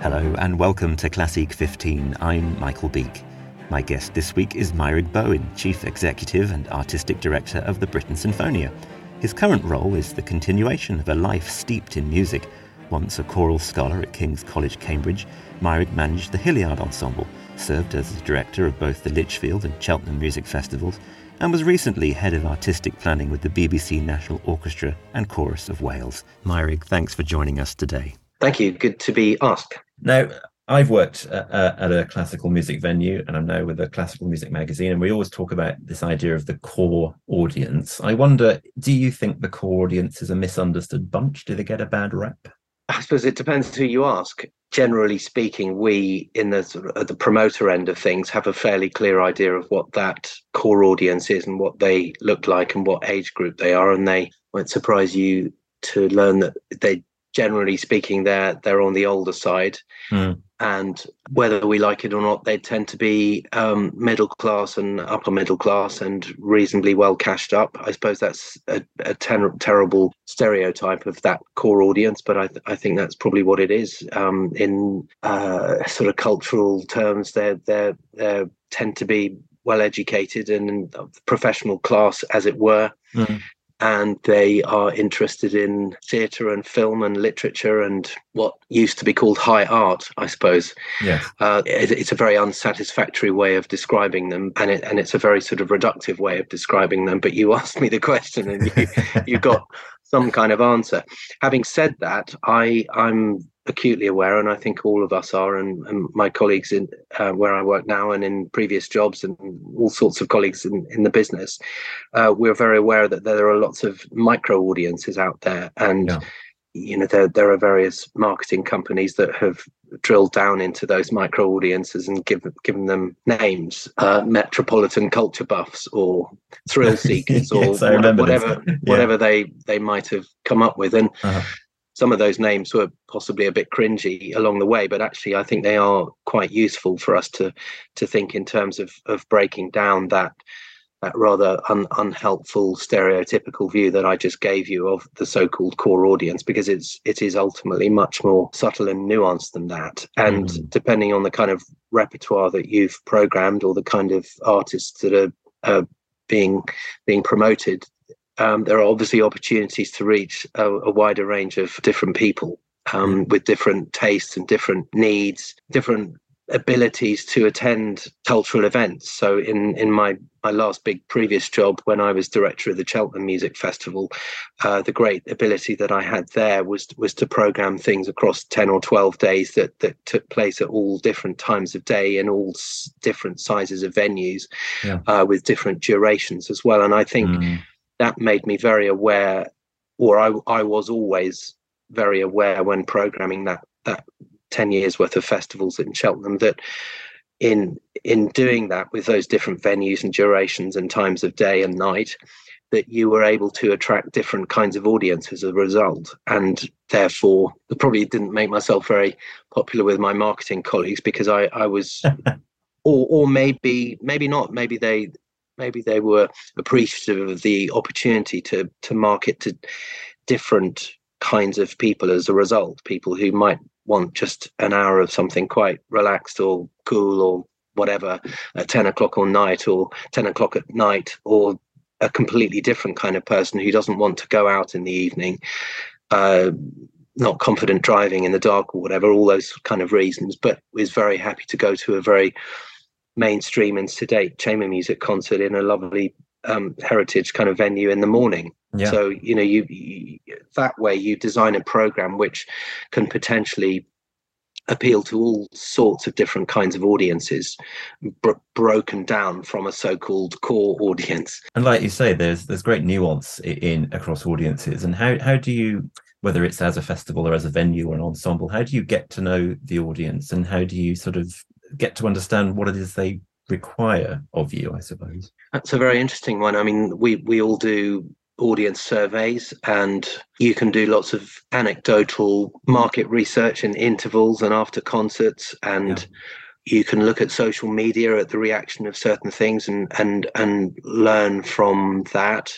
Hello and welcome to Classeek 15. I'm Michael Beek. My guest this week is Meurig Bowen, Chief Executive and Artistic Director of the Britten Sinfonia. His current role is the continuation of a life steeped in music. Once a choral scholar at King's College, Cambridge, Meurig managed the Hilliard Ensemble, served as the director of both the Lichfield and Cheltenham Music Festivals, and was recently head of artistic planning with the BBC National Orchestra and Chorus of Wales. Meurig, thanks for joining us today. Thank you. Good to be asked. Now, I've worked uh, at a classical music venue and I'm now with a classical music magazine, and we always talk about this idea of the core audience. I wonder, do you think the core audience is a misunderstood bunch? Do they get a bad rep? I suppose it depends who you ask. Generally speaking, we in the the promoter end of things have a fairly clear idea of what that core audience is and what they look like and what age group they are, and they won't surprise you to learn that they generally speaking they're they're on the older side. Mm. and whether we like it or not they tend to be um, middle class and upper middle class and reasonably well cashed up. I suppose that's a, a ter- terrible stereotype of that core audience but i, th- I think that's probably what it is. Um, in uh, sort of cultural terms they're they're, they tend to be well educated and professional class as it were. Mm and they are interested in theatre and film and literature and what used to be called high art, I suppose. Yes. Uh, it, it's a very unsatisfactory way of describing them, and it, and it's a very sort of reductive way of describing them. But you asked me the question, and you you got some kind of answer. Having said that, I I'm acutely aware, and I think all of us are, and, and my colleagues in uh, where I work now and in previous jobs, and all sorts of colleagues in, in the business, uh, we're very aware that there are lots of micro audiences out there, and yeah. You know there there are various marketing companies that have drilled down into those micro audiences and given given them names, uh, metropolitan culture buffs or thrill seekers or whatever yeah. whatever they they might have come up with, and. Uh-huh some of those names were possibly a bit cringy along the way, but actually I think they are quite useful for us to to think in terms of of breaking down that that rather un, unhelpful stereotypical view that I just gave you of the so-called core audience because it's it is ultimately much more subtle and nuanced than that and mm. depending on the kind of repertoire that you've programmed or the kind of artists that are uh, being being promoted um, there are obviously opportunities to reach a, a wider range of different people um, with different tastes and different needs, different abilities to attend cultural events. So in in my my last big previous job when I was director of the Cheltenham Music Festival, uh, the great ability that I had there was was to program things across ten or twelve days that that took place at all different times of day and all s- different sizes of venues, yeah. uh, with different durations as well. And I think. Mm that made me very aware, or I, I was always very aware when programming that that 10 years worth of festivals in Cheltenham that in in doing that with those different venues and durations and times of day and night that you were able to attract different kinds of audience as a result. And therefore probably didn't make myself very popular with my marketing colleagues because I I was or or maybe maybe not. Maybe they maybe they were appreciative of the opportunity to to market to different kinds of people as a result people who might want just an hour of something quite relaxed or cool or whatever at 10 o'clock on night or 10 o'clock at night or a completely different kind of person who doesn't want to go out in the evening uh, not confident driving in the dark or whatever all those kind of reasons but is very happy to go to a very mainstream and sedate chamber music concert in a lovely um, heritage kind of venue in the morning. Yeah. So you know, you, you, that way you design a program which can potentially appeal to all sorts of different kinds of audiences, bro- broken down from a so-called core audience. And like you say, there's there's great nuance in, in across audiences. And how how do you whether it's as a festival or as a venue or an ensemble, how do you get to know the audience and how do you sort of get to understand what it is they require of you, I suppose. That's a very interesting one. I mean, we we all do audience surveys and you can do lots of anecdotal market research in intervals and after concerts and yeah. you can look at social media at the reaction of certain things and and and learn from that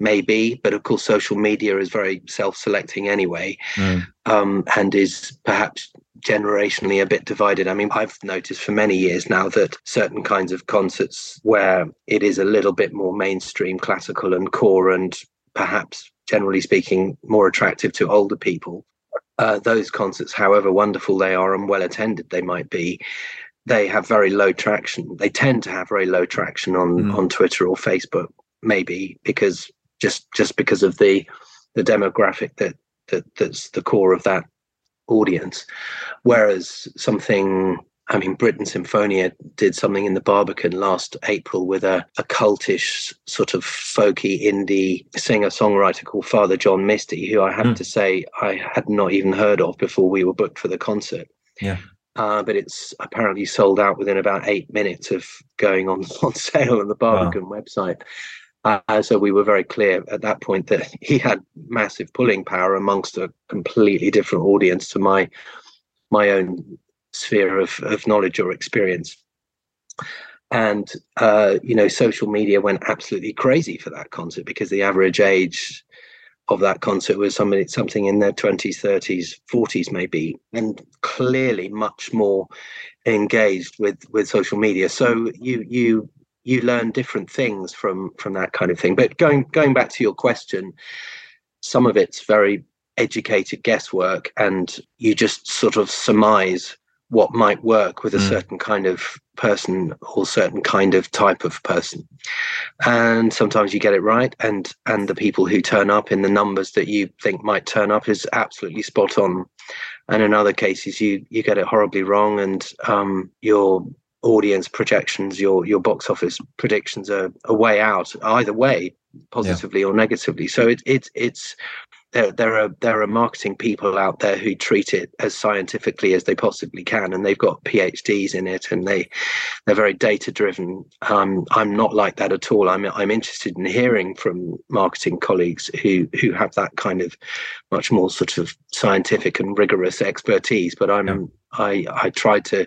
maybe but of course social media is very self-selecting anyway mm. um, and is perhaps generationally a bit divided. I mean, I've noticed for many years now that certain kinds of concerts where it is a little bit more mainstream, classical and core, and perhaps generally speaking, more attractive to older people. Uh, those concerts, however wonderful they are and well attended they might be, they have very low traction. They tend to have very low traction on mm. on Twitter or Facebook, maybe because just just because of the the demographic that that that's the core of that audience. Whereas something I mean, Britten Sinfonia did something in the Barbican last April with a, a cultish, sort of folky indie singer songwriter called Father John Misty, who I have mm. to say I had not even heard of before we were booked for the concert. Yeah. Uh, but it's apparently sold out within about eight minutes of going on, on sale on the Barbican wow. website. Uh, so we were very clear at that point that he had massive pulling power amongst a completely different audience to my my own sphere of, of knowledge or experience. And uh, you know, social media went absolutely crazy for that concert because the average age of that concert was somebody something in their 20s 30s 40s maybe and clearly much more engaged with with social media so you you you learn different things from from that kind of thing. But going going back to your question some of it's very educated guesswork and you just sort of surmise what might work with a mm. certain kind of person or certain kind of type of person. And sometimes you get it right and and the people who turn up in the numbers that you think might turn up is absolutely spot on. And in other cases you you get it horribly wrong and um, your audience projections your your box office predictions are a way out either way positively yeah. or negatively so it, it it's there, there are there are marketing people out there who treat it as scientifically as they possibly can, and they've got PhDs in it, and they they're very data driven. Um, I'm not like that at all. I'm I'm interested in hearing from marketing colleagues who who have that kind of much more sort of scientific and rigorous expertise. But I'm yeah. I I try to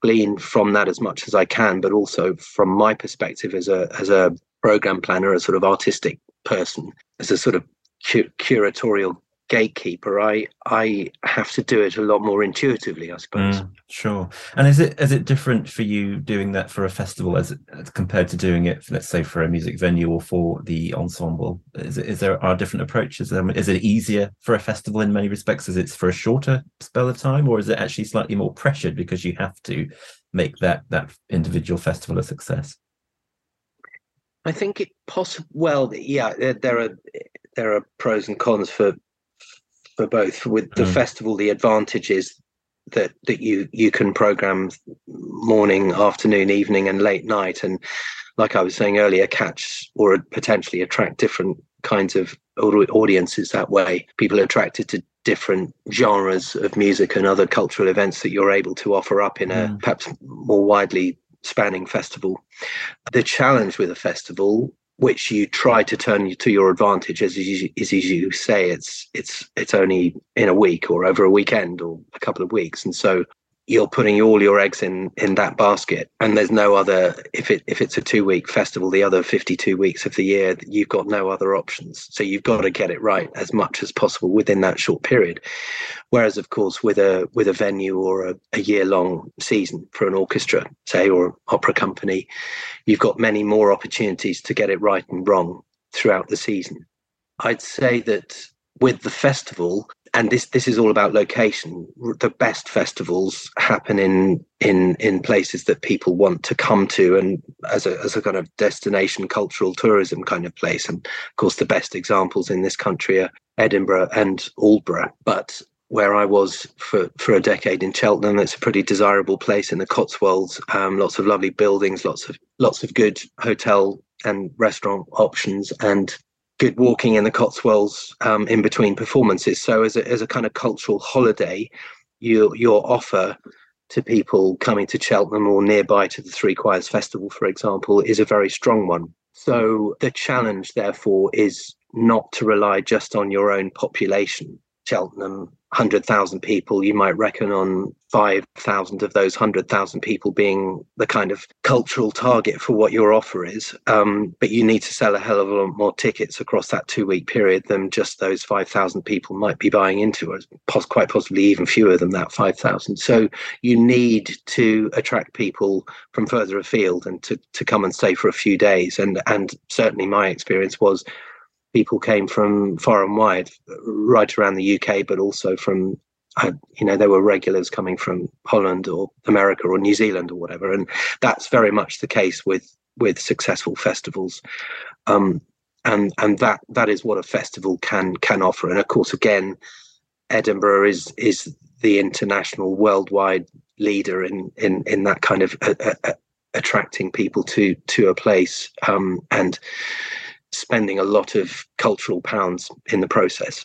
glean from that as much as I can, but also from my perspective as a as a program planner, a sort of artistic person, as a sort of curatorial gatekeeper i i have to do it a lot more intuitively i suppose. Mm, sure. And is it is it different for you doing that for a festival as, as compared to doing it let's say for a music venue or for the ensemble? Is, it, is there are different approaches? Um, is it easier for a festival in many respects? As it's for a shorter spell of time or is it actually slightly more pressured because you have to make that that individual festival a success? I think it possible. Well, yeah, there are there are pros and cons for for both. With the mm. festival, the advantage is that that you you can program morning, afternoon, evening, and late night, and like I was saying earlier, catch or potentially attract different kinds of audiences that way. People are attracted to different genres of music and other cultural events that you're able to offer up in a mm. perhaps more widely spanning festival. The challenge with a festival which you try to turn to your advantage as you, as you say it's it's it's only in a week or over a weekend or a couple of weeks. And so you're putting all your eggs in in that basket. And there's no other if it if it's a two week festival the other 52 weeks of the year you've got no other options. So you've got to get it right as much as possible within that short period. Whereas of course with a with a venue or a, a year long season for an orchestra say or opera company you've got many more opportunities to get it right and wrong throughout the season. I'd say that with the festival and this this is all about location the best festivals happen in in in places that people want to come to and as a as a kind of destination cultural tourism kind of place and of course the best examples in this country are edinburgh and aldeburgh but where I was for, for a decade in Cheltenham. It's a pretty desirable place in the Cotswolds. Um, lots of lovely buildings, lots of lots of good hotel and restaurant options, and good walking in the Cotswolds um, in between performances. So as a, as a kind of cultural holiday, you, your offer to people coming to Cheltenham or nearby to the Three Choirs Festival, for example, is a very strong one. So the challenge, therefore, is not to rely just on your own population Cheltenham, 100,000 people, you might reckon on 5,000 of those 100,000 people being the kind of cultural target for what your offer is. Um, but you need to sell a hell of a lot more tickets across that two week period than just those 5,000 people might be buying into, or quite possibly even fewer than that 5,000. So you need to attract people from further afield and to, to come and stay for a few days. And, and certainly my experience was people came from far and wide, right around the UK, but also from, uh, you know, there were regulars coming from Holland or America or New Zealand or whatever, and that's very much the case with with successful festivals, um, and and that that is what a festival can can offer. And of course, again, Edinburgh is is the international, worldwide leader in in in that kind of uh, uh, uh attracting people to to a place. Um, and spending a lot of cultural pounds in the process.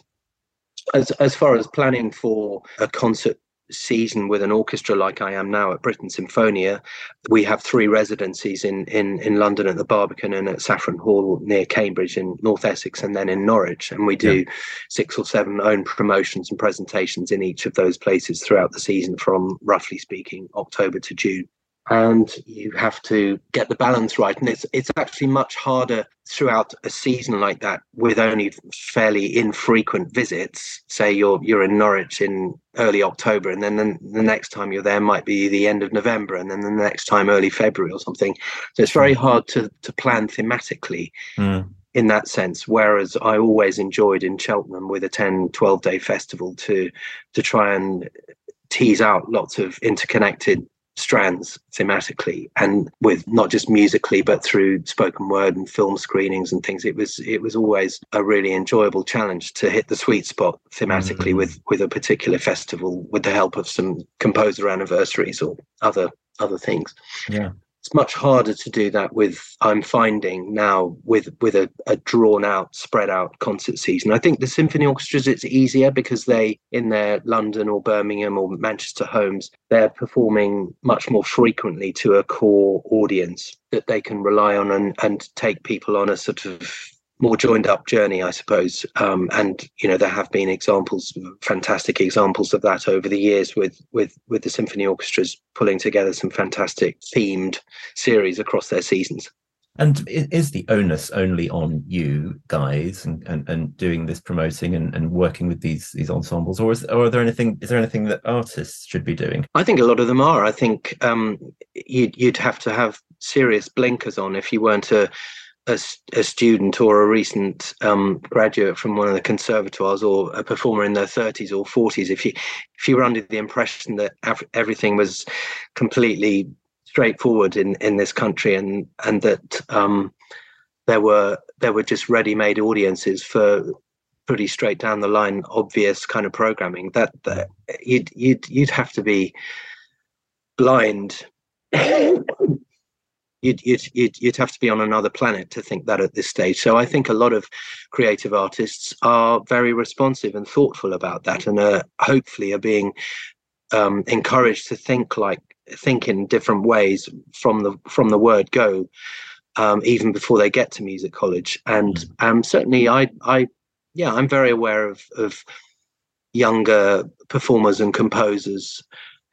As as far as planning for a concert season with an orchestra like I am now at Britten Sinfonia, we have three residencies in in in London at the Barbican and at Saffron Hall near Cambridge in North Essex and then in Norwich. And we do yeah. six or seven own promotions and presentations in each of those places throughout the season from roughly speaking October to June and you have to get the balance right. And it's it's actually much harder throughout a season like that with only fairly infrequent visits. Say you're you're in Norwich in early October and then the, the next time you're there might be the end of November and then the next time early February or something. So it's very hard to to plan thematically mm. in that sense whereas I always enjoyed in Cheltenham with a 10 12 day festival to to try and tease out lots of interconnected strands thematically and with not just musically but through spoken word and film screenings and things it was it was always a really enjoyable challenge to hit the sweet spot thematically mm-hmm. with with a particular festival with the help of some composer anniversaries or other other things yeah it's much harder to do that with i'm finding now with with a, a, drawn out spread out concert season. I think the symphony orchestras it's easier because they in their london or birmingham or manchester homes they're performing much more frequently to a core audience that they can rely on and, and take people on a sort of more joined up journey, I suppose. Um, and you know, there have been examples, fantastic examples of that over the years with with with the symphony orchestras pulling together some fantastic themed series across their seasons. And is the onus only on you guys and, and, and doing this promoting and, and working with these these ensembles, or is or are there anything is there anything that artists should be doing? I think a lot of them are. I think um, you'd you'd have to have serious blinkers on if you weren't a a, a student or a recent um, graduate from one of the conservatoires or a performer in their 30s or 40s if you if you were under the impression that everything was completely straightforward in in this country and and that um, there were there were just ready-made audiences for pretty straight down the line obvious kind of programming that, that you'd you'd you'd have to be blind you'd, you'd, you'd, you'd have to be on another planet to think that at this stage. So I think a lot of creative artists are very responsive and thoughtful about that, and are, hopefully are being um, encouraged to think like think in different ways from the from the word go, um, even before they get to music college. And mm. um, certainly, I I yeah, I'm very aware of of younger performers and composers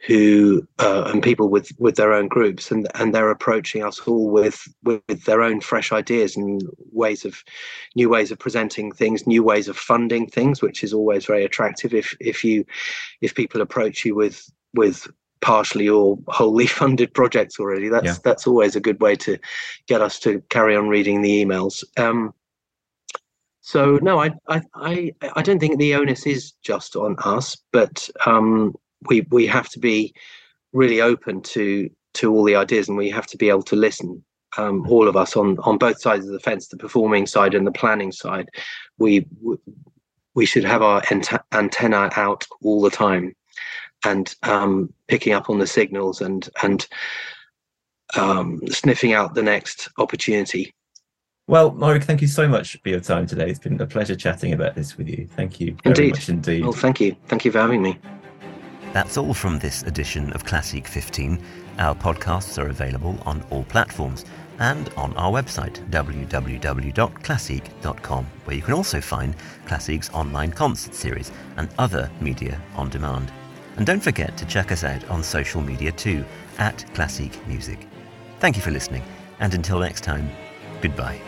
who uh, and people with with their own groups and and they're approaching us all with with their own fresh ideas and ways of new ways of presenting things new ways of funding things which is always very attractive if if you if people approach you with with partially or wholly funded projects already that's yeah. that's always a good way to get us to carry on reading the emails um, so no I, I i i don't think the onus is just on us but um we we have to be really open to to all the ideas and we have to be able to listen um, all of us on on both sides of the fence the performing side and the planning side we we should have our antenna out all the time and um, picking up on the signals and and um, sniffing out the next opportunity well, Meurig, thank you so much for your time today. It's been a pleasure chatting about this with you. Thank you very indeed. much indeed. Well, thank you. Thank you for having me. That's all from this edition of Classeek 15. Our podcasts are available on all platforms, and on our website, www.classeek.com, where you can also find Classeek's online concert series and other media on demand. And don't forget to check us out on social media too, at Classeek Music. Thank you for listening, and until next time, goodbye.